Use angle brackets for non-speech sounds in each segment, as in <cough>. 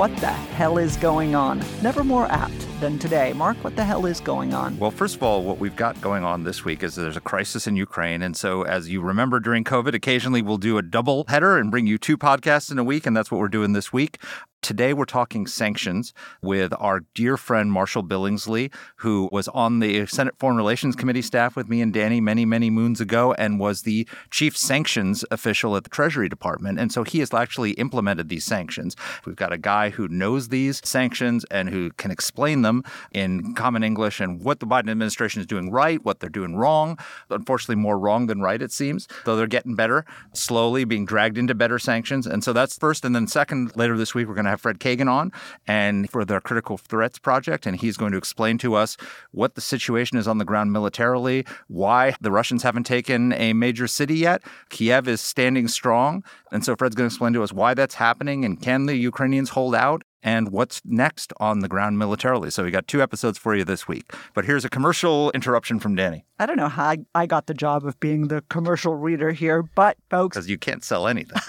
What the Hell is Going On? Never more apt than today. Mark, what the hell is going on? Well, first of all, what we've got going on this week is there's a crisis in Ukraine. And so, as you remember during COVID, occasionally we'll do a double header and bring you two podcasts in a week. And that's what we're doing this week. Today, we're talking sanctions with our dear friend Marshall Billingslea, who was on the Senate Foreign Relations Committee staff with me and Danny many, many moons ago and was the chief sanctions official at the Treasury Department. And so he has actually implemented these sanctions. We've got a guy who knows these sanctions and who can explain them in common English and what the Biden administration is doing right, what they're doing wrong. Unfortunately, more wrong than right, it seems, though they're getting better, slowly being dragged into better sanctions. And so that's first. And then second, later this week, we're going to have Fred Kagan on and for the Critical Threats Project, and he's going to explain to us what the situation is on the ground militarily, why the Russians haven't taken a major city yet. Kiev is standing strong, and so Fred's going to explain to us why that's happening and can the Ukrainians hold out and what's next on the ground militarily. So we got two episodes for you this week. But here's a commercial interruption from Danny. I don't know how I got the job of being the commercial reader here, but folks. Because you can't sell anything, <laughs>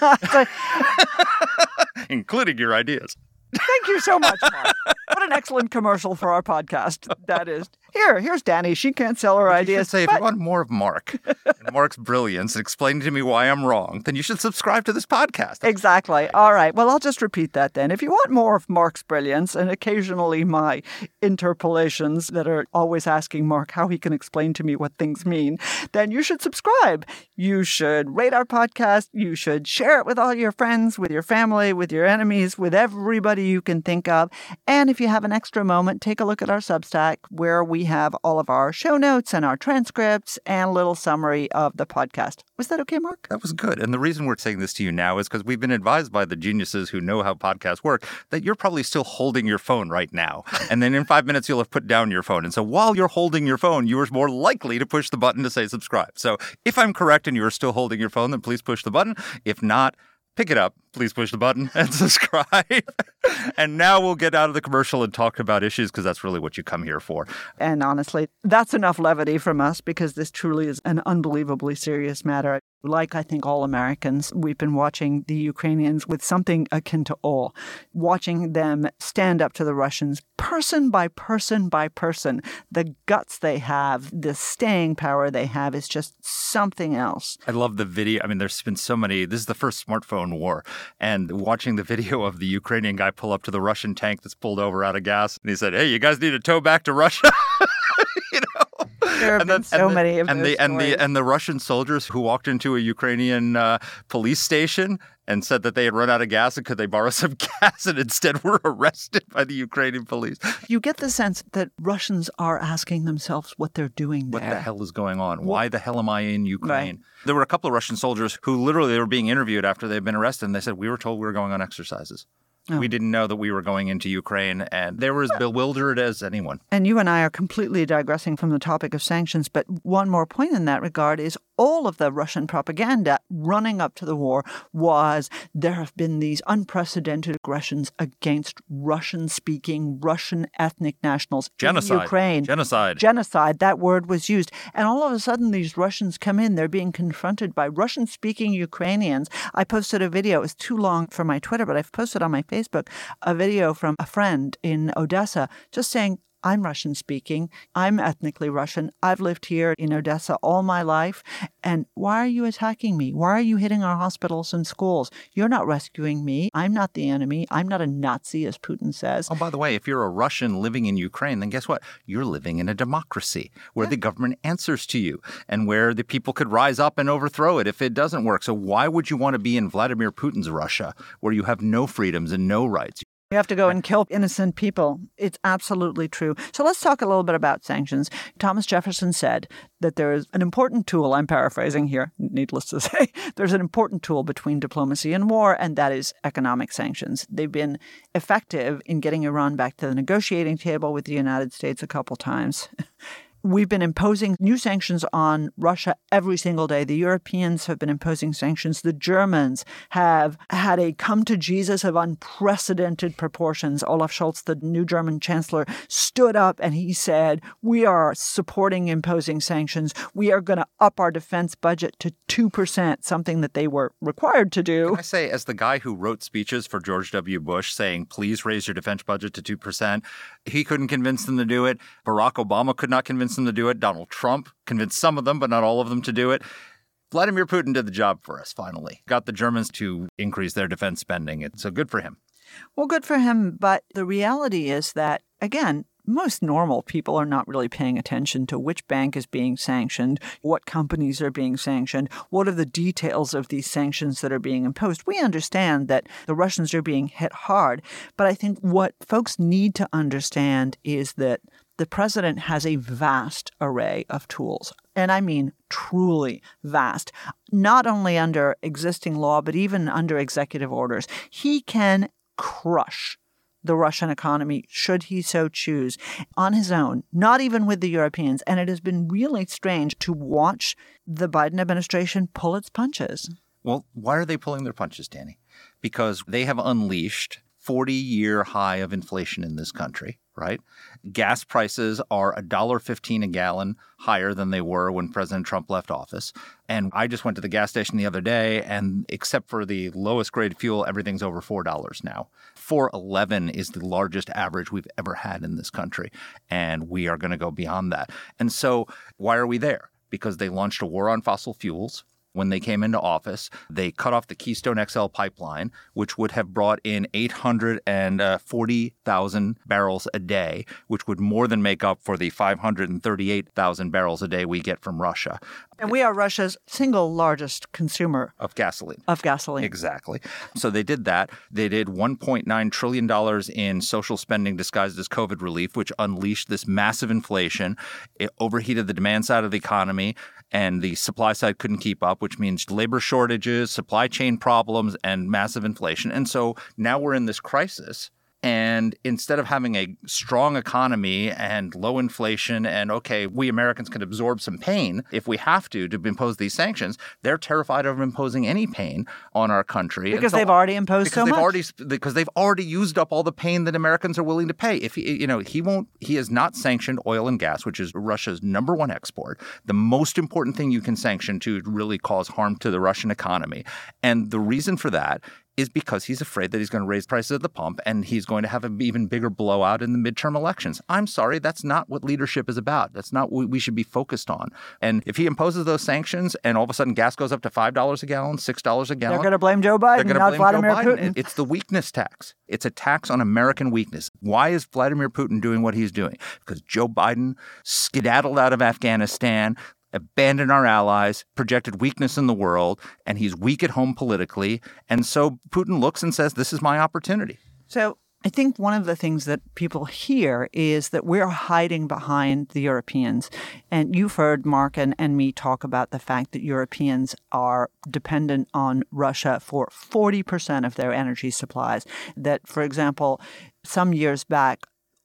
<laughs> including your ideas. Thank you so much, Mark. <laughs> What an excellent commercial for our podcast that is. Here, here's Danny. She can't sell her You ideas. should say, but- if you want more of Mark and Mark's brilliance and explaining to me why I'm wrong, then you should subscribe to this podcast. Exactly. All right. Well, I'll just repeat that then. If you want more of Mark's brilliance and occasionally my interpolations that are always asking Mark how he can explain to me what things mean, then you should subscribe. You should rate our podcast. You should share it with all your friends, with your family, with your enemies, with everybody you can think of. And if you have an extra moment, take a look at our Substack where we have all of our show notes and our transcripts and a little summary of the podcast. Was that okay, Mark? That was good. And the reason we're saying this to you now is because we've been advised by the geniuses who know how podcasts work that you're probably still holding your phone right now. <laughs> And then in five minutes, you'll have put down your phone. And so while you're holding your phone, you are more likely to push the button to say subscribe. So if I'm correct and you're still holding your phone, then please push the button. If not, pick it up. Please push the button <laughs> and subscribe. <laughs> and now we'll get out of the commercial and talk about issues because that's really what you come here for. And honestly, that's enough levity from us because this truly is an unbelievably serious matter. Like I think all Americans, we've been watching the Ukrainians with something akin to awe, watching them stand up to the Russians person by person by person. The guts they have, the staying power they have is just something else. I love the video. I mean, there's been so many. This is the first smartphone war. And watching the video of the Ukrainian guy pull up to the Russian tank that's pulled over out of gas, and he said, Hey, you guys need to tow back to Russia. <laughs> There have been so the, many of and those the and the and the Russian soldiers who walked into a Ukrainian uh, police station and said that they had run out of gas and could they borrow <laughs> some gas and instead were arrested by the Ukrainian police. You get the sense that Russians are asking themselves what they're doing What the hell is going on? Why the hell am I in Ukraine? There were a couple of Russian soldiers who literally they were being interviewed after they'd been arrested and they said, We were told we were going on exercises. Oh. We didn't know that we were going into Ukraine and they were as bewildered as anyone. And you and I are completely digressing from the topic of sanctions, but one more point in that regard is all of the Russian propaganda running up to the war was there have been these unprecedented aggressions against Russian speaking, Russian ethnic nationals Genocide. in Ukraine. Genocide. Genocide, that word was used. And all of a sudden, these Russians come in, they're being confronted by Russian speaking Ukrainians. I posted a video, it was too long for my Twitter, but I've posted on my Facebook a video from a friend in Odessa just saying, I'm Russian speaking. I'm ethnically Russian. I've lived here in Odessa all my life. And why are you attacking me? Why are you hitting our hospitals and schools? You're not rescuing me. I'm not the enemy. I'm not a Nazi, as Putin says. Oh, by the way, if you're a Russian living in Ukraine, then guess what? You're living in a democracy where the government answers to you and where the people could rise up and overthrow it if it doesn't work. So why would you want to be in Vladimir Putin's Russia where you have no freedoms and no rights? You have to go and kill innocent people. It's absolutely true. So let's talk a little bit about sanctions. Thomas Jefferson said that there is an important tool, I'm paraphrasing here, needless to <laughs> say, there's an important tool between diplomacy and war, and that is economic sanctions. They've been effective in getting Iran back to the negotiating table with the United States a couple times. <laughs> We've been imposing new sanctions on Russia every single day. The Europeans have been imposing sanctions. The Germans have had a come to Jesus of unprecedented proportions. Olaf Scholz, the new German chancellor, stood up and he said, We are supporting imposing sanctions. We are going to up our defense budget to 2%, something that they were required to do. Can I say, as the guy who wrote speeches for George W. Bush saying, please raise your defense budget to 2%, he couldn't convince them to do it. Barack Obama could not convince them to do it. Donald Trump convinced some of them, but not all of them to do it. Vladimir Putin did the job for us finally. Got the Germans to increase their defense spending. It's so good for him. Well, good for him. But the reality is that, again, most normal people are not really paying attention to which bank is being sanctioned, what companies are being sanctioned, what are the details of these sanctions that are being imposed. We understand that the Russians are being hit hard, but I think what folks need to understand is that the president has a vast array of tools. And I mean truly vast, not only under existing law, but even under executive orders. He can crush the Russian economy, should he so choose, on his own, not even with the Europeans. And it has been really strange to watch the Biden administration pull its punches. Well, why are they pulling their punches, Danny? Because they have unleashed 40 year high of inflation in this country, right? Gas prices are $1.15 a gallon higher than they were when President Trump left office. And I just went to the gas station the other day, and except for the lowest grade fuel, everything's over $4 now. 411 is the largest average we've ever had in this country. And we are going to go beyond that. And so, why are we there? Because they launched a war on fossil fuels when they came into office. They cut off the Keystone XL pipeline, which would have brought in 840,000 barrels a day, which would more than make up for the 538,000 barrels a day we get from Russia. And we are Russia's single largest consumer of gasoline. Of gasoline. Exactly. So they did that. They did $1.9 trillion in social spending disguised as COVID relief, which unleashed this massive inflation. It overheated the demand side of the economy and the supply side couldn't keep up, which means labor shortages, supply chain problems, and massive inflation. And so now we're in this crisis and instead of having a strong economy and low inflation, and okay, we Americans can absorb some pain if we have to to impose these sanctions, they're terrified of imposing any pain on our country because so, they've already imposed because so they've much. Already, because they've already used up all the pain that Americans are willing to pay. If he, you know, he won't, he has not sanctioned oil and gas, which is Russia's number one export, the most important thing you can sanction to really cause harm to the Russian economy. And the reason for that is because he's afraid that he's going to raise prices at the pump and he's going to have an even bigger blowout in the midterm elections. I'm sorry, that's not what leadership is about. That's not what we should be focused on. And if he imposes those sanctions and all of a sudden gas goes up to $5 a gallon, $6 a gallon, they're going to blame Joe Biden, they're not blame Vladimir Joe Biden. Putin. It's the weakness tax. It's a tax on American weakness. Why is Vladimir Putin doing what he's doing? Because Joe Biden skedaddled out of Afghanistan, abandoned our allies, projected weakness in the world, and he's weak at home politically. And so Putin looks and says, This is my opportunity. So I think one of the things that people hear is that we're hiding behind the Europeans. And you've heard Mark and, and me talk about the fact that Europeans are dependent on Russia for 40% of their energy supplies. That, for example, some years back,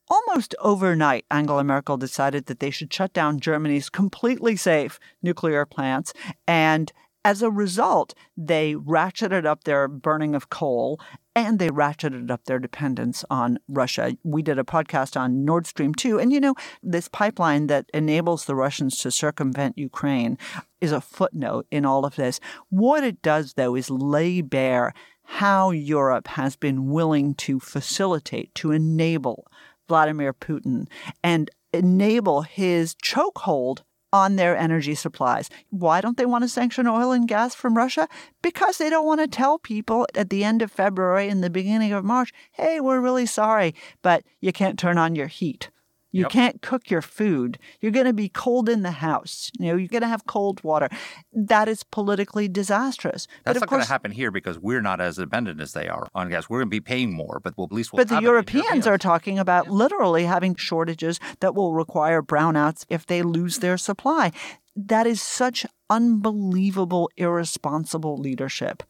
Almost overnight, Angela Merkel decided that they should shut down Germany's completely safe nuclear plants. And as a result, they ratcheted up their burning of coal and they ratcheted up their dependence on Russia. We did a podcast on Nord Stream 2. And you know, this pipeline that enables the Russians to circumvent Ukraine is a footnote in all of this. What it does, though, is lay bare how Europe has been willing to facilitate, to enable Vladimir Putin and enable his chokehold on their energy supplies. Why don't they want to sanction oil and gas from Russia? Because they don't want to tell people at the end of February and the beginning of March, hey, we're really sorry, but you can't turn on your heat. You Yep. can't cook your food. You're going to be cold in the house. You know, you're going to have cold water. That is politically disastrous. That's but of not going to happen here because we're not as dependent as they are on gas. We're going to be paying more, but we'll, at least we'll but the it Europeans are talking about literally having shortages that will require brownouts if they lose their supply. That is such unbelievable, irresponsible leadership.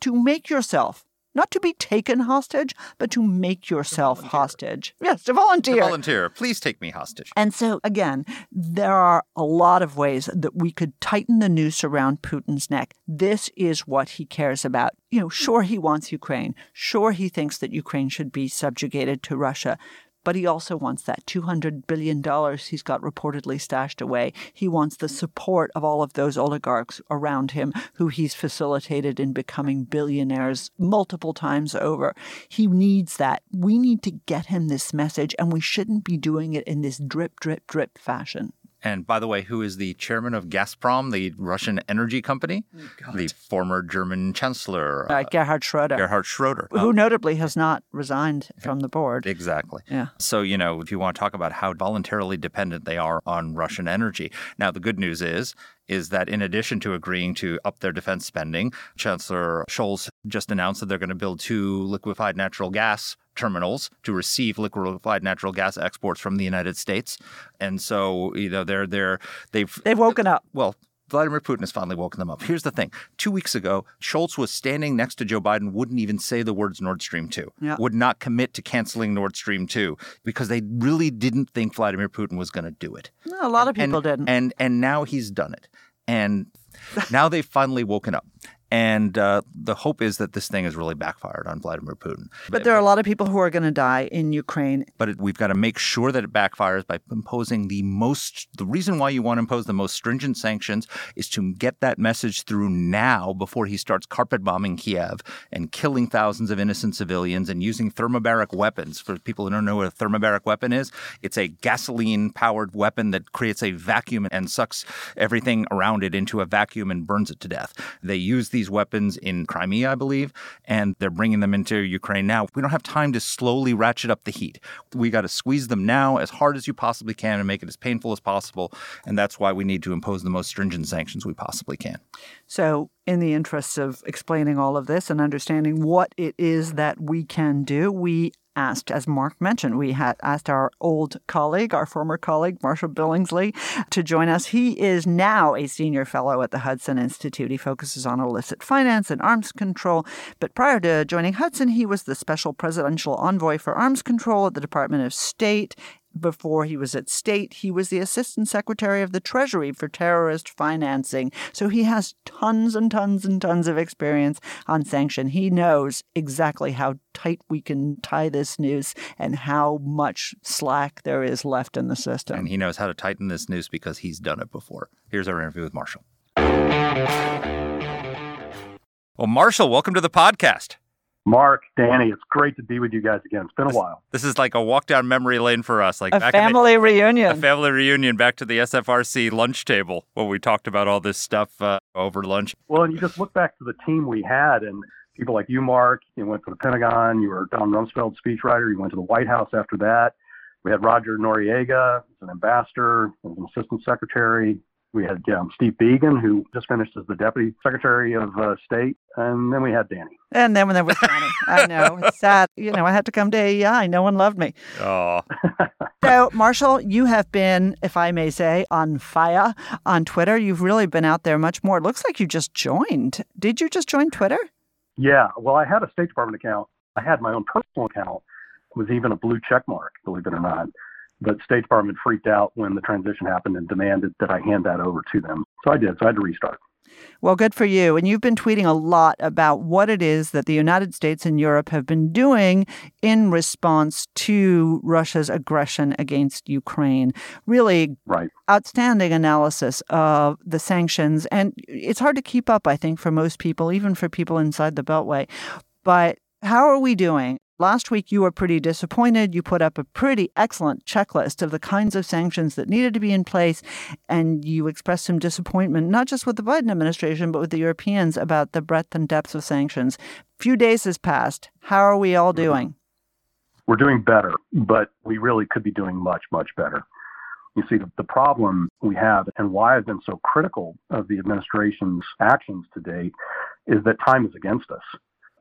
To make yourself, not to be taken hostage, but to make yourself hostage. Yes, to To volunteer. volunteer. Please take me hostage. And so, again, there are a lot of ways that we could tighten the noose around Putin's neck. This is what he cares about. You know, sure, he wants Ukraine. Sure, he thinks that Ukraine should be subjugated to Russia. But he also wants that $200 billion he's got reportedly stashed away. He wants the support of all of those oligarchs around him who he's facilitated in becoming billionaires multiple times over. He needs that. We need to get him this message, and we shouldn't be doing it in this drip, drip, drip fashion. And by the way, who is the chairman of Gazprom, the Russian energy company? the former German chancellor, Uh, Gerhard Schroeder, Gerhard Schroeder. who notably has not resigned from the board. Exactly. Yeah. So, you know, if you want to talk about how voluntarily dependent they are on Russian energy. Now, the good news is is that in addition to agreeing to up their defense spending, Chancellor Scholz just announced that they're going to build two liquefied natural gas terminals to receive liquefied natural gas exports from the United States. And so, you know, they're they're they've They've woken up. well, Vladimir Putin has finally woken them up. Here's the thing. Two weeks ago, Scholz was standing next to Joe Biden, wouldn't even say the words Nord Stream 2, Yeah. would not commit to canceling Nord Stream 2 because they really didn't think Vladimir Putin was going to do it. No, a lot of people and, didn't. And, and now he's done it. And now they've finally woken up. And uh, the hope is that this thing has really backfired on Vladimir Putin. but there are a lot of people who are going to die in Ukraine. but it, we've got to make sure that it backfires by imposing the most the reason why you want to impose the most stringent sanctions is to get that message through now before he starts carpet bombing Kiev and killing thousands of innocent civilians and using thermobaric weapons for people who don't know what a thermobaric weapon is it's a gasoline powered weapon that creates a vacuum and sucks everything around it into a vacuum and burns it to death they use these weapons in Crimea I believe and they're bringing them into Ukraine now. We don't have time to slowly ratchet up the heat. We got to squeeze them now as hard as you possibly can and make it as painful as possible and that's why we need to impose the most stringent sanctions we possibly can. So, in the interests of explaining all of this and understanding what it is that we can do, we asked, as Mark mentioned, we had asked our old colleague, our former colleague, Marshall Billingslea, to join us. He is now a senior fellow at the Hudson Institute. He focuses on illicit finance and arms control. But prior to joining Hudson, he was the special presidential envoy for arms control at the Department of State before he was at state, he was the assistant secretary of the Treasury for terrorist financing. So he has tons and tons and tons of experience on sanction. He knows exactly how tight we can tie this noose and how much slack there is left in the system. and he knows how to tighten this noose because he's done it before here's our interview with Marshall well Marshall welcome to the podcast Mark, Danny, it's great to be with you guys again. It's been a while. This is like a walk down memory lane for us, like a back in the- family reunion. a family reunion back to the SFRC lunch table where we talked about all this stuff uh, over lunch. Well, and you just look back to the team we had, and people like you, Mark, you went to the Pentagon, you were Don Rumsfeld's speechwriter, you went to the White House after that. We had Roger Noriega as an ambassador, as an assistant secretary. We had um, Steve Biegun, who just finished as the deputy secretary of uh, state, and then we had Danny. and then when there was Danny, I know it's sad. You know, I had to come to AEI. No one loved me. Oh, <laughs> So, Marshall, you have been, if I may say, on fire on Twitter. You've really been out there much more. It looks like you just joined. Did you just join Twitter? Yeah, well, I had a State Department account. I had my own personal account. It was even a blue check mark, believe it or not. But State Department freaked out when the transition happened and demanded that I hand that over to them. So I did. So I had to restart. Well, good for you. And you've been tweeting a lot about what it is that the United States and Europe have been doing in response to Russia's aggression against Ukraine. Really Right. outstanding analysis of the sanctions. And it's hard to keep up, I think, for most people, even for people inside the Beltway. But how are we doing? Last week, you were pretty disappointed. You put up a pretty excellent checklist of the kinds of sanctions that needed to be in place. And you expressed some disappointment, not just with the Biden administration, but with the Europeans about the breadth and depth of sanctions. few days has passed. How are we all mm-hmm. doing? we're doing better, but we really could be doing much, much better. You see, the, the problem we have and why I've been so critical of the administration's actions to date is that time is against us.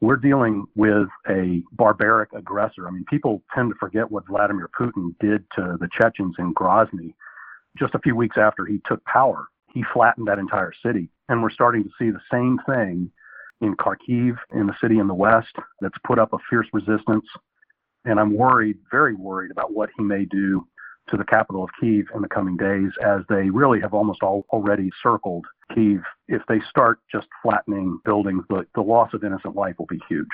We're dealing with a barbaric aggressor. I mean, people tend to forget what Vladimir Putin did to the Chechens in Grozny just a few weeks after he took power. He flattened that entire city. And we're starting to see the same thing in Kharkiv, in the city in the west, that's put up a fierce resistance. And I'm worried, very worried about what he may do to the capital of Kiev in the coming days, as they really have almost all already circled If they start just flattening buildings, the, the loss of innocent life will be huge.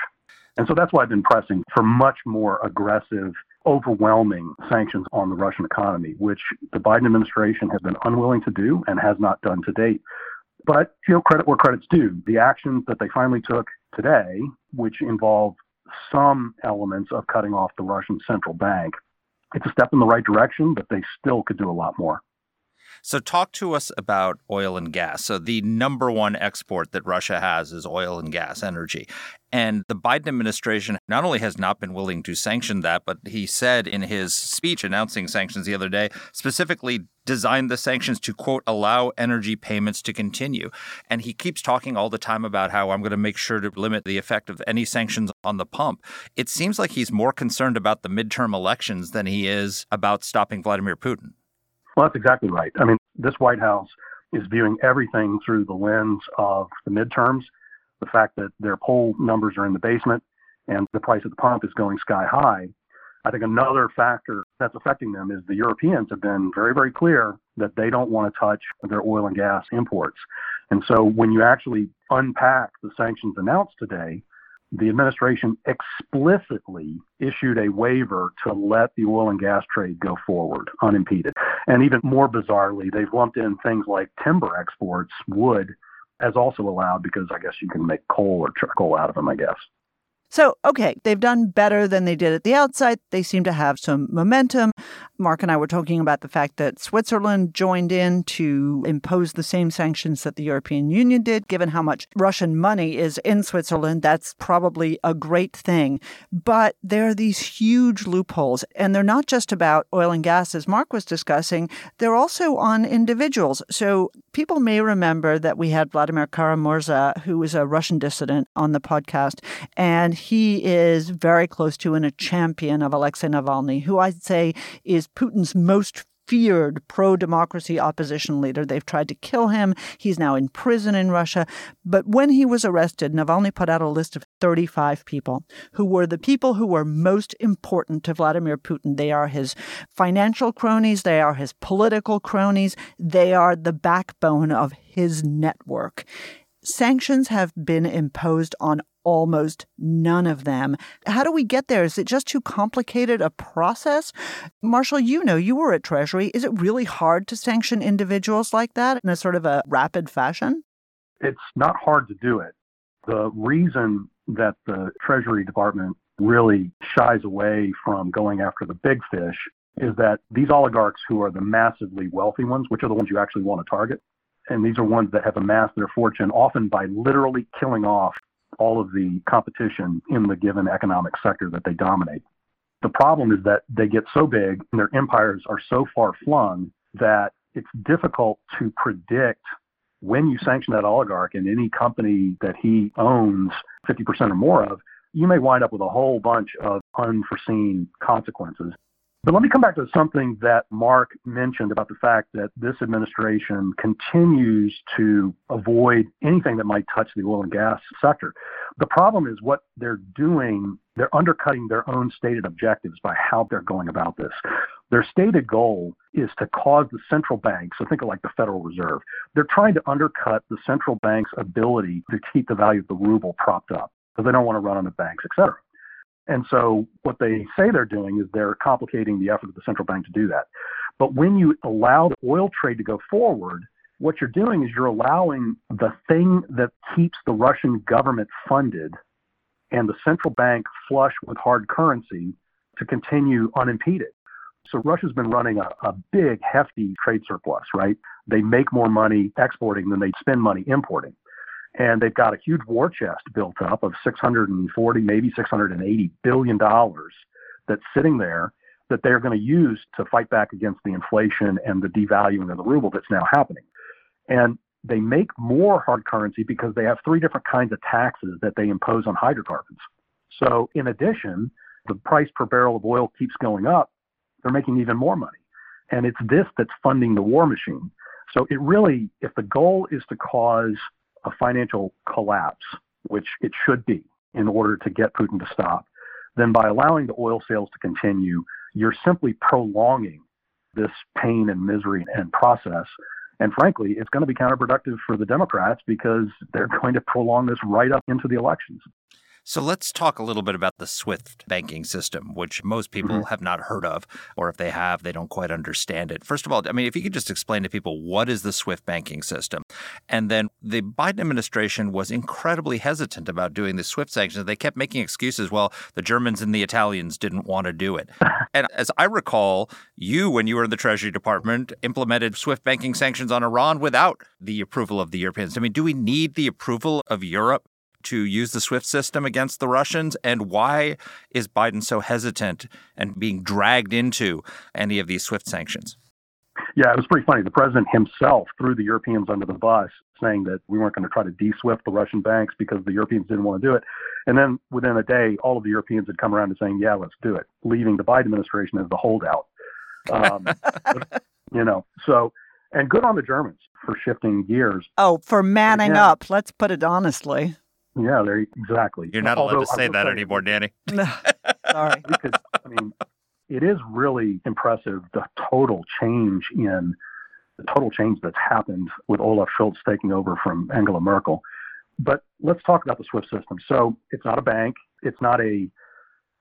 And so that's why I've been pressing for much more aggressive, overwhelming sanctions on the Russian economy, which the Biden administration has been unwilling to do and has not done to date. But, you know, credit where credit's due. The actions that they finally took today, which involve some elements of cutting off the Russian central bank, it's a step in the right direction, but they still could do a lot more. So, talk to us about oil and gas. So, the number one export that Russia has is oil and gas energy. And the Biden administration not only has not been willing to sanction that, but he said in his speech announcing sanctions the other day, specifically designed the sanctions to, quote, allow energy payments to continue. And he keeps talking all the time about how I'm going to make sure to limit the effect of any sanctions on the pump. It seems like he's more concerned about the midterm elections than he is about stopping Vladimir Putin. Well, that's exactly right. I mean, this White House is viewing everything through the lens of the midterms, the fact that their poll numbers are in the basement and the price at the pump is going sky high. I think another factor that's affecting them is the Europeans have been very, very clear that they don't want to touch their oil and gas imports. And so when you actually unpack the sanctions announced today, the administration explicitly issued a waiver to let the oil and gas trade go forward unimpeded. And even more bizarrely, they've lumped in things like timber exports, wood, as also allowed because I guess you can make coal or charcoal out of them, I guess. So, okay, they've done better than they did at the outset. They seem to have some momentum. Mark and I were talking about the fact that Switzerland joined in to impose the same sanctions that the European Union did. Given how much Russian money is in Switzerland, that's probably a great thing. But there are these huge loopholes, and they're not just about oil and gas, as Mark was discussing, they're also on individuals. So, people may remember that we had Vladimir Kara-Murza, who was a Russian dissident, on the podcast, and he is very close to and a champion of Alexei Navalny, who I'd say is Putin's most feared pro democracy opposition leader. They've tried to kill him. He's now in prison in Russia. But when he was arrested, Navalny put out a list of 35 people who were the people who were most important to Vladimir Putin. They are his financial cronies, they are his political cronies, they are the backbone of his network. Sanctions have been imposed on almost none of them. How do we get there? Is it just too complicated a process? Marshall, you know, you were at Treasury. Is it really hard to sanction individuals like that in a sort of a rapid fashion? It's not hard to do it. The reason that the Treasury Department really shies away from going after the big fish is that these oligarchs who are the massively wealthy ones, which are the ones you actually want to target, and these are ones that have amassed their fortune often by literally killing off all of the competition in the given economic sector that they dominate. The problem is that they get so big and their empires are so far flung that it's difficult to predict when you sanction that oligarch in any company that he owns 50% or more of, you may wind up with a whole bunch of unforeseen consequences. But let me come back to something that Mark mentioned about the fact that this administration continues to avoid anything that might touch the oil and gas sector. The problem is what they're doing, they're undercutting their own stated objectives by how they're going about this. Their stated goal is to cause the central bank, so think of like the Federal Reserve, they're trying to undercut the central bank's ability to keep the value of the ruble propped up because they don't want to run on the banks, et cetera. And so what they say they're doing is they're complicating the effort of the central bank to do that. But when you allow the oil trade to go forward, what you're doing is you're allowing the thing that keeps the Russian government funded and the central bank flush with hard currency to continue unimpeded. So Russia's been running a, a big, hefty trade surplus, right? They make more money exporting than they spend money importing and they've got a huge war chest built up of 640 maybe 680 billion dollars that's sitting there that they're going to use to fight back against the inflation and the devaluing of the ruble that's now happening. And they make more hard currency because they have three different kinds of taxes that they impose on hydrocarbons. So, in addition, the price per barrel of oil keeps going up. They're making even more money. And it's this that's funding the war machine. So, it really, if the goal is to cause a financial collapse, which it should be in order to get Putin to stop, then by allowing the oil sales to continue, you're simply prolonging this pain and misery and process. And frankly, it's going to be counterproductive for the Democrats because they're <laughs> going to prolong this right up into the elections. So let's talk a little bit about the SWIFT banking system, which most people Mm-hmm. have not heard of, or if they have, they don't quite understand it. First of all, I mean, if you could just explain to people what is the SWIFT banking system? And then the Biden administration was incredibly hesitant about doing the SWIFT sanctions. They kept making excuses. Well, the Germans and the Italians didn't want to do it. <laughs> and as I recall, you, when you were in the Treasury Department, implemented SWIFT banking sanctions on Iran without the approval of the Europeans. I mean, do we need the approval of Europe to use the SWIFT system against the Russians? And why is Biden so hesitant and being dragged into any of these SWIFT sanctions? Yeah, it was pretty funny. The president himself threw the Europeans under the bus, saying that we weren't going to try to de-SWIFT the Russian banks because the Europeans didn't want to do it. And then within a day, all of the Europeans had come around to saying, "Yeah, let's do it," leaving the Biden administration as the holdout. Um, but, <laughs> you know, so and good on the Germans for shifting gears. Oh, for manning Yeah. up. Let's put it honestly. Yeah, they exactly. You're not allowed Although to say will that anymore, Danny. <laughs> Sorry. <laughs> we could, I mean, it is really impressive the total change in the total change that's happened with Olaf Scholz taking over from Angela Merkel. But let's talk about the SWIFT system. So it's not a bank. It's not a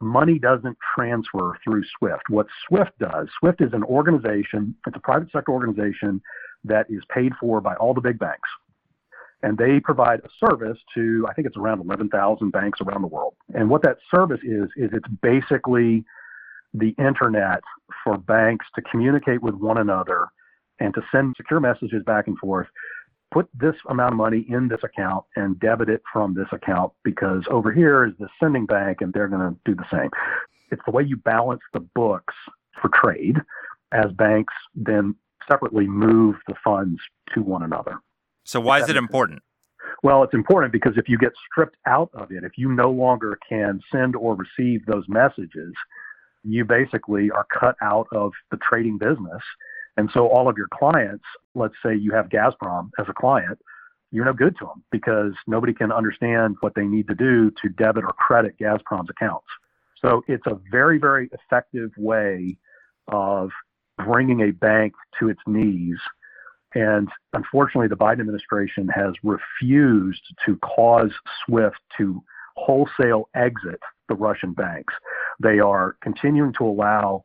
money doesn't transfer through SWIFT. What SWIFT does, SWIFT is an organization, it's a private sector organization that is paid for by all the big banks. And they provide a service to, I think it's around 11,000 banks around the world. And what that service is, is it's basically the internet for banks to communicate with one another and to send secure messages back and forth. Put this amount of money in this account and debit it from this account because over here is the sending bank and they're going to do the same. It's the way you balance the books for trade as banks then separately move the funds to one another. So why is it important? Well, it's important because if you get stripped out of it, if you no longer can send or receive those messages, you basically are cut out of the trading business. And so all of your clients, let's say you have Gazprom as a client, you're no good to them because nobody can understand what they need to do to debit or credit Gazprom's accounts. So it's a very, very effective way of bringing a bank to its knees and unfortunately, the Biden administration has refused to cause SWIFT to wholesale exit the Russian banks. They are continuing to allow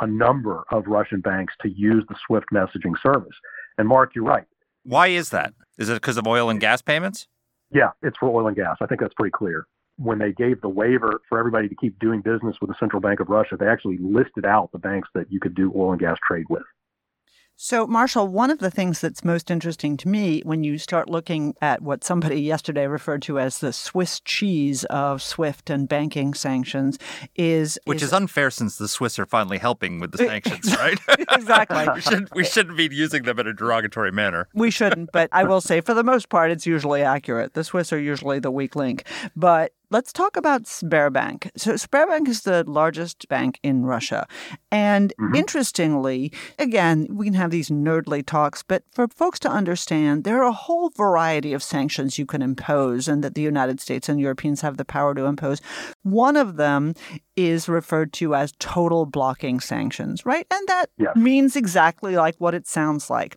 a number of Russian banks to use the SWIFT messaging service. And Mark, you're right. Why is that? Is it because of oil and gas payments? Yeah, it's for oil and gas. I think that's pretty clear. When they gave the waiver for everybody to keep doing business with the Central Bank of Russia, they actually listed out the banks that you could do oil and gas trade with. So, Marshall, one of the things that's most interesting to me when you start looking at what somebody <laughs> yesterday referred to as the Swiss cheese of SWIFT and banking sanctions is. Which is unfair since the Swiss are finally helping with the <laughs> sanctions, right? <laughs> Exactly. we, should, we shouldn't be using them in a derogatory manner. We shouldn't, but I will say for the most part, it's usually accurate. The Swiss are usually the weak link. But let's talk about Sberbank. So, Sberbank is the largest bank in Russia. And mm-hmm. interestingly, again, we can have these nerdly talks, but for folks to understand, there are a whole variety of sanctions you can impose and that the United States and Europeans have the power to impose. One of them is referred to as total blocking sanctions, right? And that means exactly like what it sounds like.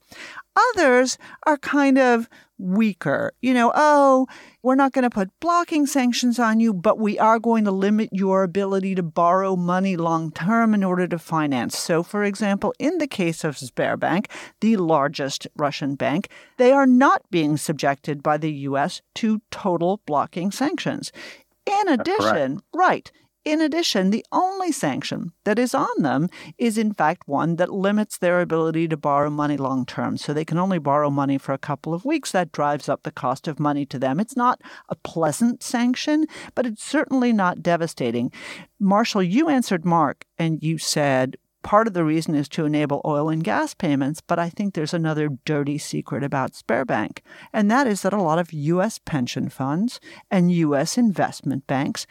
Others are kind of weaker. You know, oh, we're not going to put blocking sanctions on you, but we are going to limit your ability to borrow money long term in order to finance. So, for example, in the case of Sberbank, the largest Russian bank, they are not being subjected by the U.S. to total blocking sanctions. In addition, right. In addition, the only sanction that is on them is, in fact, one that limits their ability to borrow money long term. So they can only borrow money for a couple of weeks. That drives up the cost of money to them. It's not a pleasant sanction, but it's certainly not devastating. Marshall, you answered Mark and you said, part of the reason is to enable oil and gas payments, but I think there's another dirty secret about Sberbank, and that is that a lot of U.S. pension funds and U.S. investment banks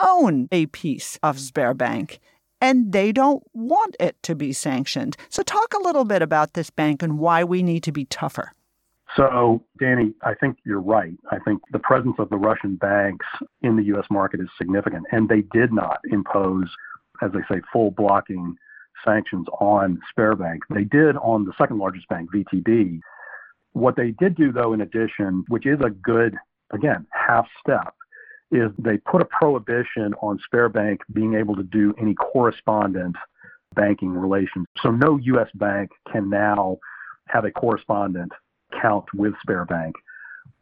own a piece of Sberbank and they don't want it to be sanctioned. So, talk a little bit about this bank and why we need to be tougher. So, Danny, I think you're right. I think the presence of the Russian banks in the U.S. market is significant, and they did not impose, as they say, full blocking sanctions on Sberbank. They did on the second largest bank, VTB. What they did do, though, in addition, which is a good, again, half step, is they put a prohibition on Sberbank being able to do any correspondent banking relations. So no U.S. bank can now have a correspondent count with Sberbank,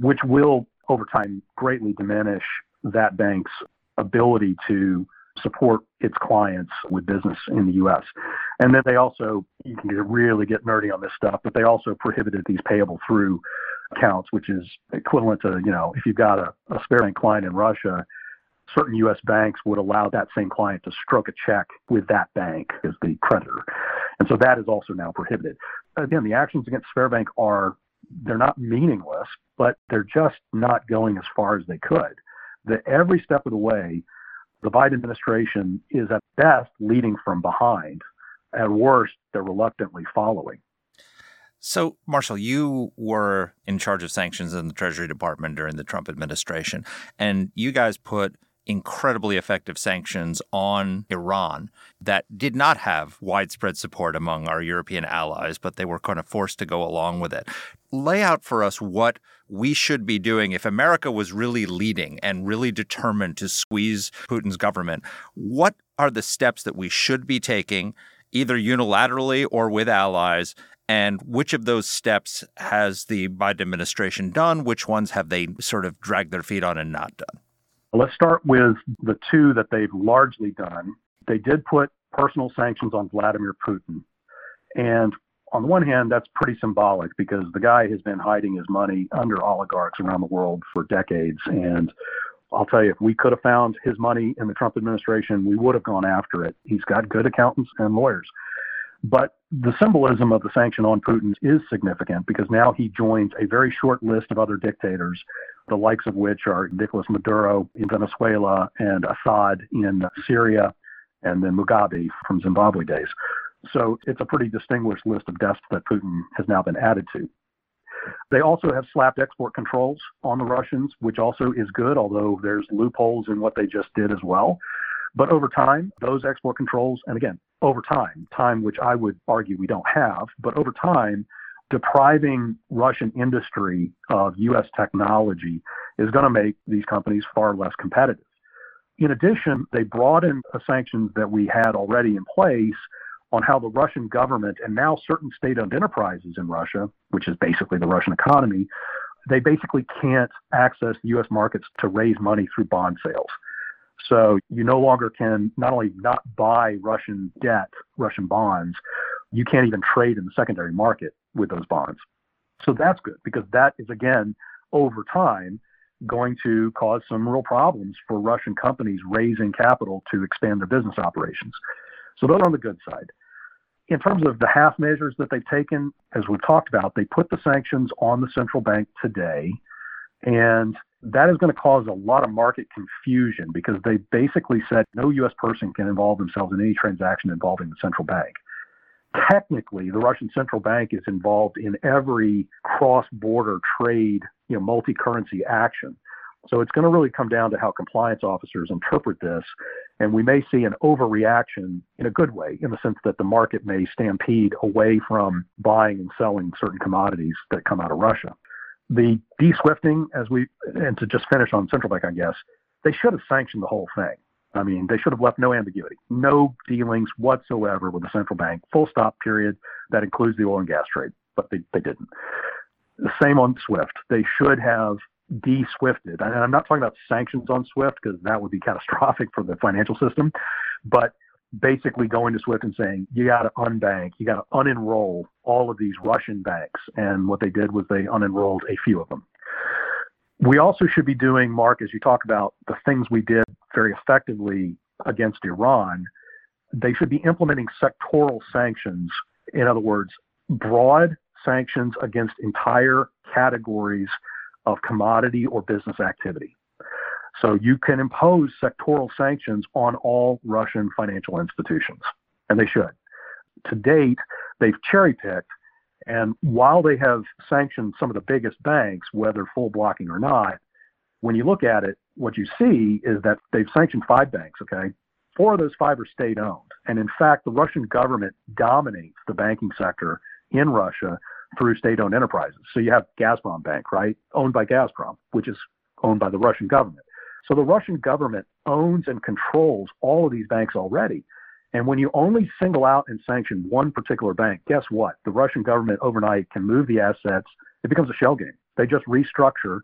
which will over time greatly diminish that bank's ability to support its clients with business in the U.S. And then they also, you can really get nerdy on this stuff, but they also prohibited these payable through accounts, which is equivalent to, you know, if you've got a, a Sberbank client in Russia, certain U.S. banks would allow that same client to stroke a check with that bank as the creditor. And so that is also now prohibited. Again, the actions against Sberbank are, they're not meaningless, but they're just not going as far as they could. The, every step of the way, the Biden administration is at best leading from behind. At worst, they're reluctantly following. So, Marshall, you were in charge of sanctions in the Treasury Department during the Trump administration, and you guys put incredibly effective sanctions on Iran that did not have widespread support among our European allies, but they were kind of forced to go along with it. Lay out for us what we should be doing if America was really leading and really determined to squeeze Putin's government. What are the steps that we should be taking? Either unilaterally or with allies, and which of those steps has the Biden administration done? Which ones have they sort of dragged their feet on and not done? Let's start with the two that they've largely done. They did put personal sanctions on Vladimir Putin. And on the one hand, that's pretty symbolic because the guy has been hiding his money under oligarchs around the world for decades. And I'll tell you, if we could have found his money in the Trump administration, we would have gone after it. He's got good accountants and lawyers. But the symbolism of the sanction on Putin is significant because now he joins a very short list of other dictators, the likes of which are Nicolas Maduro in Venezuela and Assad in Syria, and then Mugabe from Zimbabwe days. So it's a pretty distinguished list of desks that Putin has now been added to. They also have slapped export controls on the Russians, which also is good, although there's loopholes in what they just did as well. But over time, those export controls, and again, over time, time which I would argue we don't have, but over time, depriving Russian industry of U.S. technology is going to make these companies far less competitive. In addition, they broadened the sanctions that we had already in place on how the Russian government and now certain state owned enterprises in Russia, which is basically the Russian economy, they basically can't access U.S. markets to raise money through bond sales. So you no longer can not only not buy Russian debt, Russian bonds, you can't even trade in the secondary market with those bonds. So that's good because that is, again, over time, going to cause some real problems for Russian companies raising capital to expand their business operations. So those are on the good side. In terms of the half measures that they've taken, as we've talked about, they put the sanctions on the central bank today. And that is going to cause a lot of market confusion because they basically said no U.S. person can involve themselves in any transaction involving the central bank. Technically, the Russian central bank is involved in every cross-border trade, you know, multi-currency action. So it's going to really come down to how compliance officers interpret this, and we may see an overreaction in a good way, in the sense that the market may stampede away from buying and selling certain commodities that come out of Russia the de-swifting, as we and to just finish on central bank, I guess they should have sanctioned the whole thing. I mean, they should have left no ambiguity, no dealings whatsoever with the central bank. Full stop. Period. That includes the oil and gas trade, but they, they didn't. The same on SWIFT. They should have de-swifted. And I'm not talking about sanctions on SWIFT because that would be <laughs> catastrophic for the financial system, but basically going to SWIFT and saying you got to unbank, you got to unenroll all of these Russian banks. And what they did was they unenrolled a few of them. We also should be doing, Mark, as you talk about the things we did very effectively against Iran, they should be implementing sectoral sanctions. In other words, broad sanctions against entire categories of commodity or business activity. So you can impose sectoral sanctions on all Russian financial institutions, and they should. To date, they've cherry picked, and while they have sanctioned some of the biggest banks, whether full blocking or not, when you look at it, what you see is that they've sanctioned five banks, okay? Four of those five are state owned. And in fact, the Russian government dominates the banking sector in Russia through state owned enterprises. So you have Gazprom Bank, right? Owned by Gazprom, which is owned by the Russian government. So the Russian government owns and controls all of these banks already. And when you only single out and sanction one particular bank, guess what? The Russian government overnight can move the assets. It becomes a shell game. They just restructure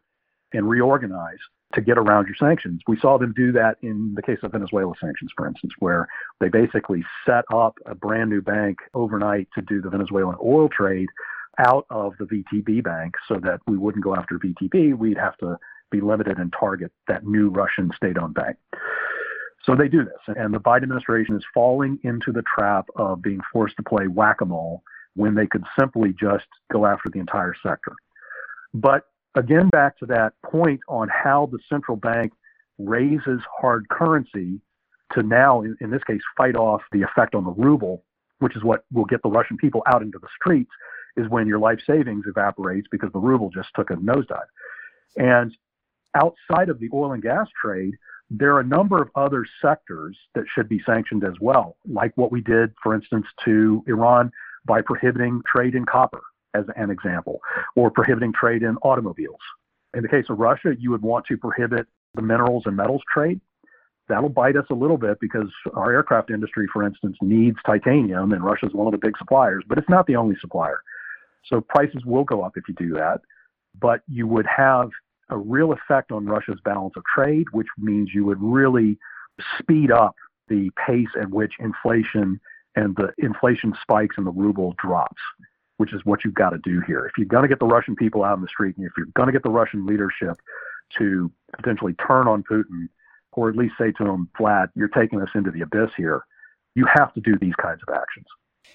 and reorganize to get around your sanctions. We saw them do that in the case of Venezuela sanctions, for instance, where they basically set up a brand new bank overnight to do the Venezuelan oil trade out of the VTB bank so that we wouldn't go after VTB. We'd have to be limited and target that new Russian state owned bank. So they do this. And the Biden administration is falling into the trap of being forced to play whack a mole when they could simply just go after the entire sector. But again, back to that point on how the central bank raises hard currency to now, in, in, this case, fight off the effect on the ruble, which is what will get the Russian people out into the streets, is when your life savings evaporates because the ruble just took a nosedive. And outside of the oil and gas trade, there are a number of other sectors that should be sanctioned as well, like what we did, for instance, to Iran by prohibiting trade in copper, as an example, or prohibiting trade in automobiles. In the case of Russia, you would want to prohibit the minerals and metals trade. That'll bite us a little bit because our aircraft industry, for instance, needs titanium, and Russia is one of the big suppliers, but it's not the only supplier. So prices will go up if you do that. But you would have a real effect on Russia's balance of trade, which means you would really speed up the pace at which inflation and the inflation spikes and the ruble drops, which is what you've got to do here. If you're going to get the Russian people out in the street, and if you're going to get the Russian leadership to potentially turn on Putin, or at least say to him flat, you're taking us into the abyss here, you have to do these kinds of actions.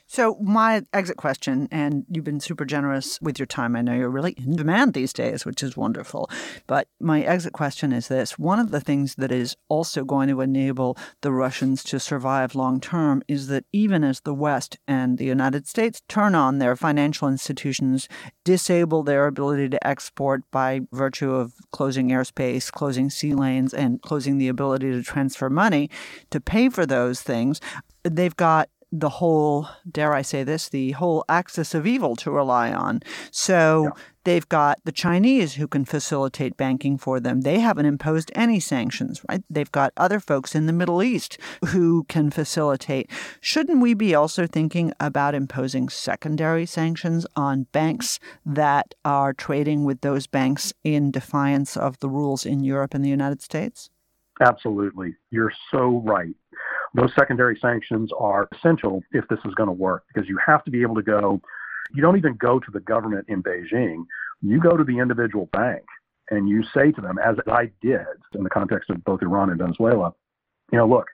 So, my exit question, and you've been super generous with your time. I know you're really in demand these days, which is wonderful. But my exit question is this one of the things that is also going to enable the Russians to survive long term is that even as the West and the United States turn on their financial institutions, disable their ability to export by virtue of closing airspace, closing sea lanes, and closing the ability to transfer money to pay for those things, they've got the whole, dare I say this, the whole axis of evil to rely on. So yeah. they've got the Chinese who can facilitate banking for them. They haven't imposed any sanctions, right? They've got other folks in the Middle East who can facilitate. Shouldn't we be also thinking about imposing secondary sanctions on banks that are trading with those banks in defiance of the rules in Europe and the United States? Absolutely. You're so right. Those secondary sanctions are essential if this is going to work because you have to be able to go. You don't even go to the government in Beijing. You go to the individual bank and you say to them, as I did in the context of both Iran and Venezuela, you know, look,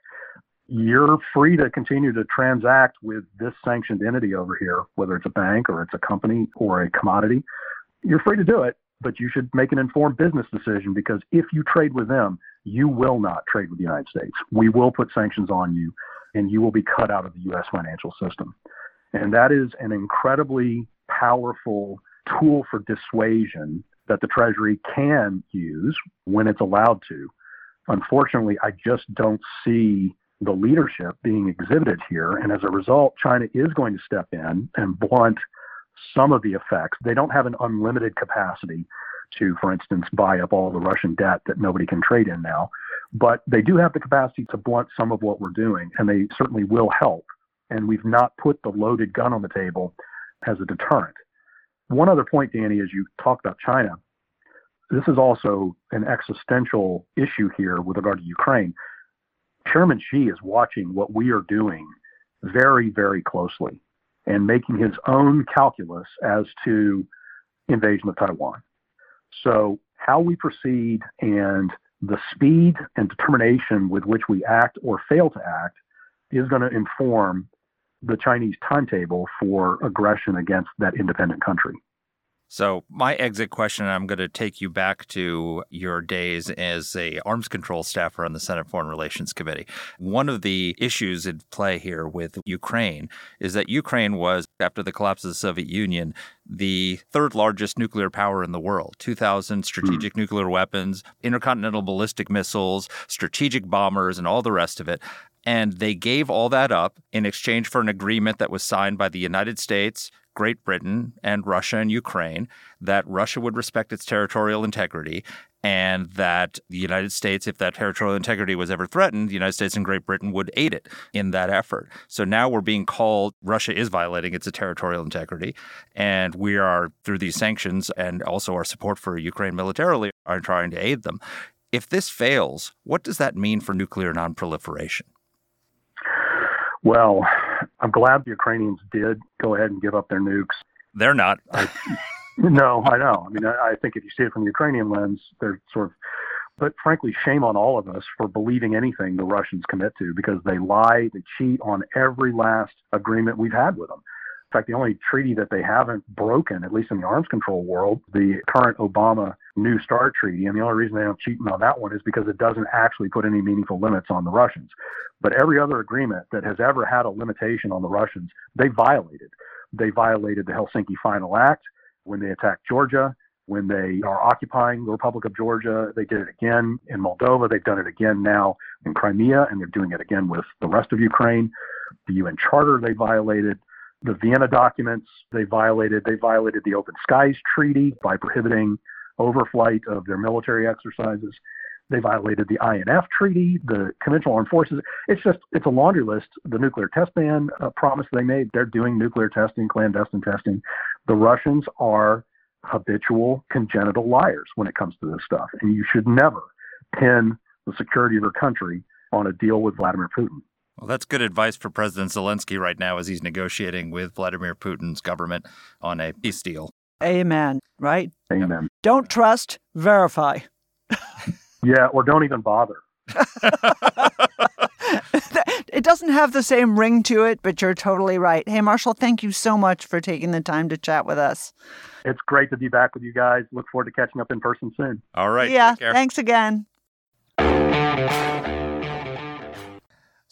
you're free to continue to transact with this sanctioned entity over here, whether it's a bank or it's a company or a commodity. You're free to do it, but you should make an informed business decision because if you trade with them, you will not trade with the United States. We will put sanctions on you and you will be cut out of the U.S. financial system. And that is an incredibly powerful tool for dissuasion that the Treasury can use when it's allowed to. Unfortunately, I just don't see the leadership being exhibited here. And as a result, China is going to step in and blunt some of the effects. They don't have an unlimited capacity to, for instance, buy up all the Russian debt that nobody can trade in now. But they do have the capacity to blunt some of what we're doing, and they certainly will help. And we've not put the loaded gun on the table as a deterrent. One other point, Danny, as you talk about China, this is also an existential issue here with regard to Ukraine. Chairman Xi is watching what we are doing very, very closely and making his own calculus as to invasion of Taiwan. So, how we proceed and the speed and determination with which we act or fail to act is going to inform the Chinese timetable for aggression against that independent country. So, my exit question, I'm going to take you back to your days as a arms control staffer on the Senate Foreign Relations Committee. One of the issues at play here with Ukraine is that Ukraine was, after the collapse of the Soviet Union, the third largest nuclear power in the world 2,000 strategic mm. nuclear weapons, intercontinental ballistic missiles, strategic bombers, and all the rest of it. And they gave all that up in exchange for an agreement that was signed by the United States, Great Britain and Russia and Ukraine that Russia would respect its territorial integrity and that the United States, if that territorial integrity was ever threatened, the United States and Great Britain would aid it in that effort. So now we're being called Russia is violating its territorial integrity, and we are through these sanctions and also our support for Ukraine militarily are trying to aid them. If this fails, what does that mean for nuclear nonproliferation? Well, I'm glad the Ukrainians did go ahead and give up their nukes. They're not. I, <laughs> no, I know. I mean, I, I think if you see it from the Ukrainian lens, they're sort of. But frankly, shame on all of us for believing anything the Russians commit to because they lie, they cheat on every last agreement we've had with them. Fact, the only treaty that they haven't broken, at least in the arms control world, the current Obama New START treaty. And the only reason they don't cheat on that one is because it doesn't actually put any meaningful limits on the Russians. But every other agreement that has ever had a limitation on the Russians, they violated. They violated the Helsinki Final Act when they attacked Georgia. When they are occupying the Republic of Georgia, they did it again in Moldova. They've done it again now in Crimea, and they're doing it again with the rest of Ukraine. The UN Charter they violated the Vienna documents they violated. They violated the Open Skies Treaty by prohibiting overflight of their military exercises. They violated the INF Treaty, the Conventional Armed Forces. It's just it's a laundry list. The nuclear test ban uh, promise they made. They're doing nuclear testing, clandestine testing. The Russians are habitual congenital liars when it comes to this stuff, and you should never pin the security of your country on a deal with Vladimir Putin. Well, that's good advice for President Zelensky right now as he's negotiating with Vladimir Putin's government on a peace deal. Amen, right? Amen. Don't trust, verify. <laughs> yeah, or don't even bother. it doesn't have the same ring to it, but you're totally right. Hey, Marshall, thank you so much for taking the time to chat with us. It's great to be back with you guys. Look forward to catching up in person soon. All right. Yeah. Thanks again.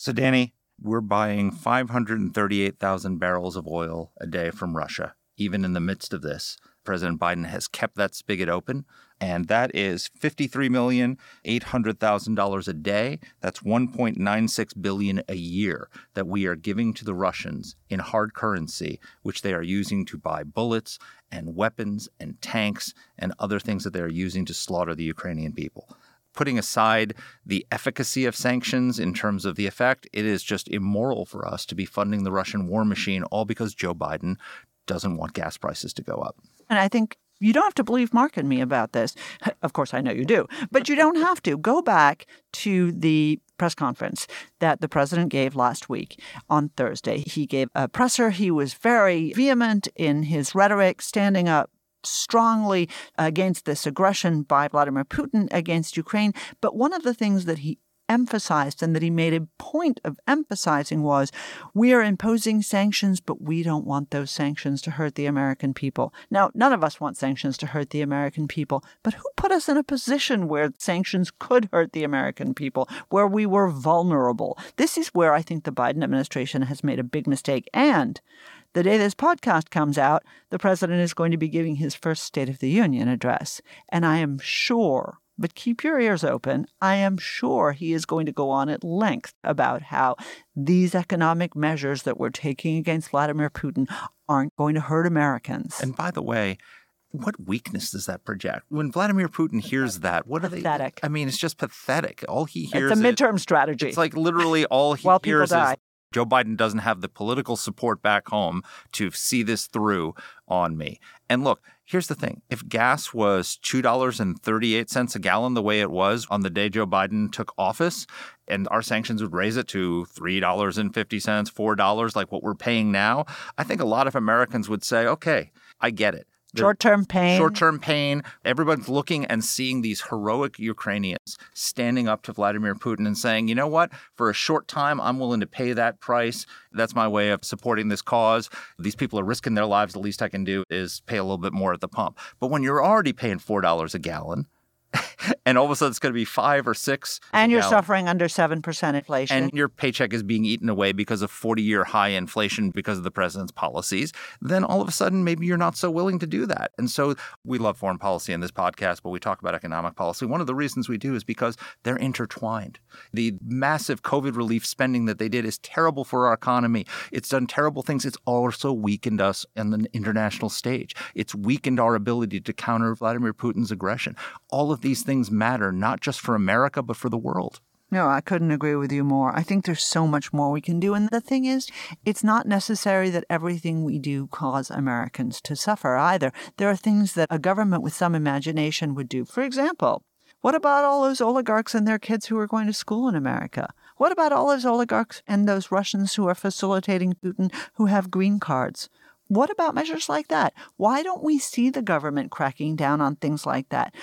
So, Danny, we're buying 538,000 barrels of oil a day from Russia. Even in the midst of this, President Biden has kept that spigot open, and that is $53,800,000 a day. That's 1.96 billion a year that we are giving to the Russians in hard currency, which they are using to buy bullets and weapons and tanks and other things that they are using to slaughter the Ukrainian people putting aside the efficacy of sanctions in terms of the effect, it is just immoral for us to be funding the Russian war machine all because Joe Biden doesn't want gas prices to go up. And I think you don't have to believe Marc and me about this. <laughs> Of course, I know you do, but you don't have to. Go back to the press conference that the president gave last week on Thursday. He gave a presser. He was very vehement in his rhetoric, standing up strongly against this aggression by Vladimir Putin against Ukraine. But one of the things that he emphasized and that he made a point of emphasizing was we are imposing sanctions, but we don't want those sanctions to hurt the American people. Now, none of us want sanctions to hurt the American people, but who put us in a position where sanctions could hurt the American people, where we were vulnerable? This is where I think the Biden administration has made a big mistake. And the day this podcast comes out, the president is going to be giving his first State of the Union address. And I am sure, but keep your ears open, I am sure he is going to go on at length about how these economic measures that we're taking against Vladimir Putin aren't going to hurt Americans. And by the way, what weakness does that project? When Vladimir Putin hears that, what pathetic. are they? I mean, it's just pathetic. All he hears. It's a midterm is, strategy. It's like literally all he <laughs> While hears is Joe Biden doesn't have the political support back home to see this through on me. And look, here's the thing if gas was $2.38 a gallon the way it was on the day Joe Biden took office, and our sanctions would raise it to $3.50, $4, like what we're paying now, I think a lot of Americans would say, okay, I get it. Short term pain. Short term pain. Everyone's looking and seeing these heroic Ukrainians standing up to Vladimir Putin and saying, you know what, for a short time, I'm willing to pay that price. That's my way of supporting this cause. These people are risking their lives. The least I can do is pay a little bit more at the pump. But when you're already paying $4 a gallon, <laughs> and all of a sudden it's going to be five or six. and you're gallon, suffering under 7% inflation. and your paycheck is being eaten away because of 40 year high inflation because of the president's policies, then all of a sudden maybe you're not so willing to do that. And so we love foreign policy in this podcast, but we talk about economic policy. One of the reasons we do is because they're intertwined. The massive COVID relief spending that they did is terrible for our economy. It's done terrible things. It's also weakened us on the international stage. It's weakened our ability to counter Vladimir Putin's aggression. All of these things matter, not just for America, but for the world. No, I couldn't agree with you more. I think there's so much more we can do. And the thing is, it's not necessary that everything we do cause Americans to suffer either. There are things that a government with some imagination would do. For example, what about all those oligarchs and their kids who are going to school in America? What about all those oligarchs and those Russians who are facilitating Putin who have green cards? What about measures like that? Why don't we see the government cracking down on things like that?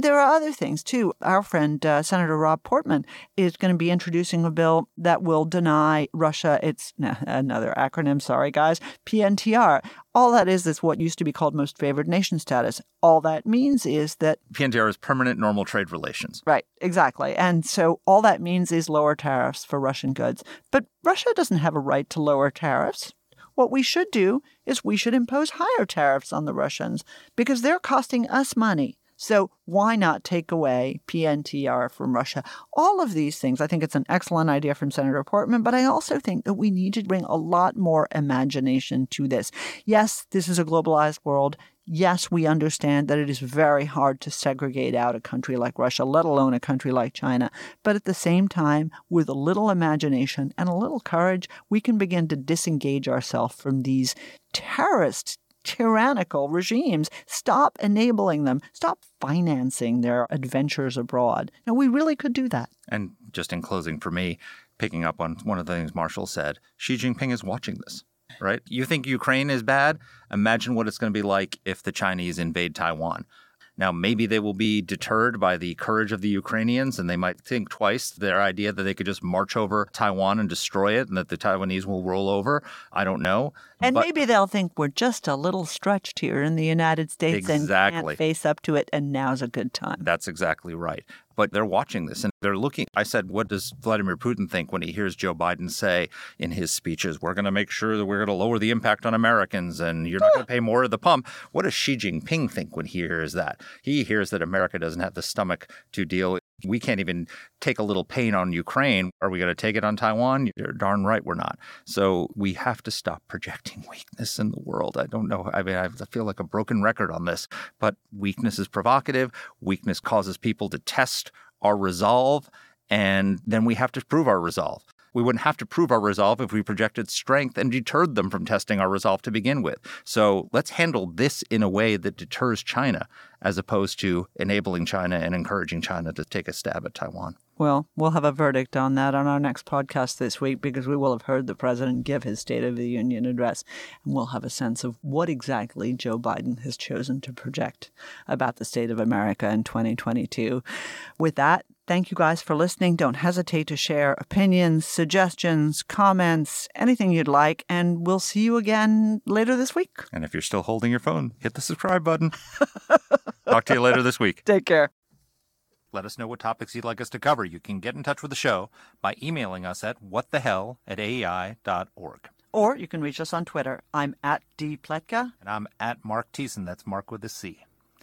There are other things too. Our friend uh, Senator Rob Portman is going to be introducing a bill that will deny Russia its nah, <laughs> another acronym. Sorry, guys, PNTR. All that is is what used to be called most favored nation status. All that means is that PNTR is permanent normal trade relations. Right, exactly. And so all that means is lower tariffs for Russian goods. But Russia doesn't have a right to lower tariffs. What we should do is we should impose higher tariffs on the Russians because they're costing us money. So why not take away PNTR from Russia? All of these things, I think it's an excellent idea from Senator Portman, but I also think that we need to bring a lot more imagination to this. Yes, this is a globalized world. Yes, we understand that it is very hard to segregate out a country like Russia, let alone a country like China. But at the same time, with a little imagination and a little courage, we can begin to disengage ourselves from these terrorist tyrannical regimes. Stop enabling them. Stop financing their adventures abroad. Now, we really could do that. And just in closing for me, picking up on one of the things Marshall said, Xi Jinping is watching this, right? You think Ukraine is bad? Imagine what it's going to be like if the Chinese invade Taiwan. Now, maybe they will be deterred by the courage of the Ukrainians and they might think twice their idea that they could just march over Taiwan and destroy it and that the Taiwanese will roll over. I don't know. And But- maybe they'll think we're just a little stretched here in the United States and can't face up to it, and now's a good time. That's exactly right. But they're watching this and they're looking. I said, what does Vladimir Putin think when he hears Joe Biden say in his speeches, we're going to make sure that we're going to lower the impact on Americans and you're not going to pay more at the pump? What does Xi Jinping think when he hears that? He hears that America doesn't have the stomach to deal. We can't even take a little pain on Ukraine. Are we going to take it on Taiwan? You're darn right we're not. So we have to stop projecting <laughs> weakness in the world. I don't know. I mean, I feel like a broken record on this, but weakness is provocative. Weakness causes people to test our resolve, and then we have to prove our resolve. We wouldn't have to prove our resolve if we projected strength and deterred them from testing our resolve to begin with. So let's handle this in a way that deters China as opposed to enabling China and encouraging China to take a stab at Taiwan. Well, we'll have a verdict on that on our next podcast this week because we will have heard the president give his State of the Union address and we'll have a sense of what exactly Joe Biden has chosen to project about the state of America in 2022. With that, thank you guys for listening. Don't hesitate to share opinions, suggestions, comments, anything you'd like, and we'll see you again later this week. And if you're still holding your phone, hit the subscribe button. <laughs> Talk to you later this week. Take care. Let us know what topics you'd like us to cover. You can get in touch with the show by emailing us at whatthehell at aei.org. Or you can reach us on Twitter. I'm at dpletka. And I'm at Marc Thiessen. That's Marc with a C.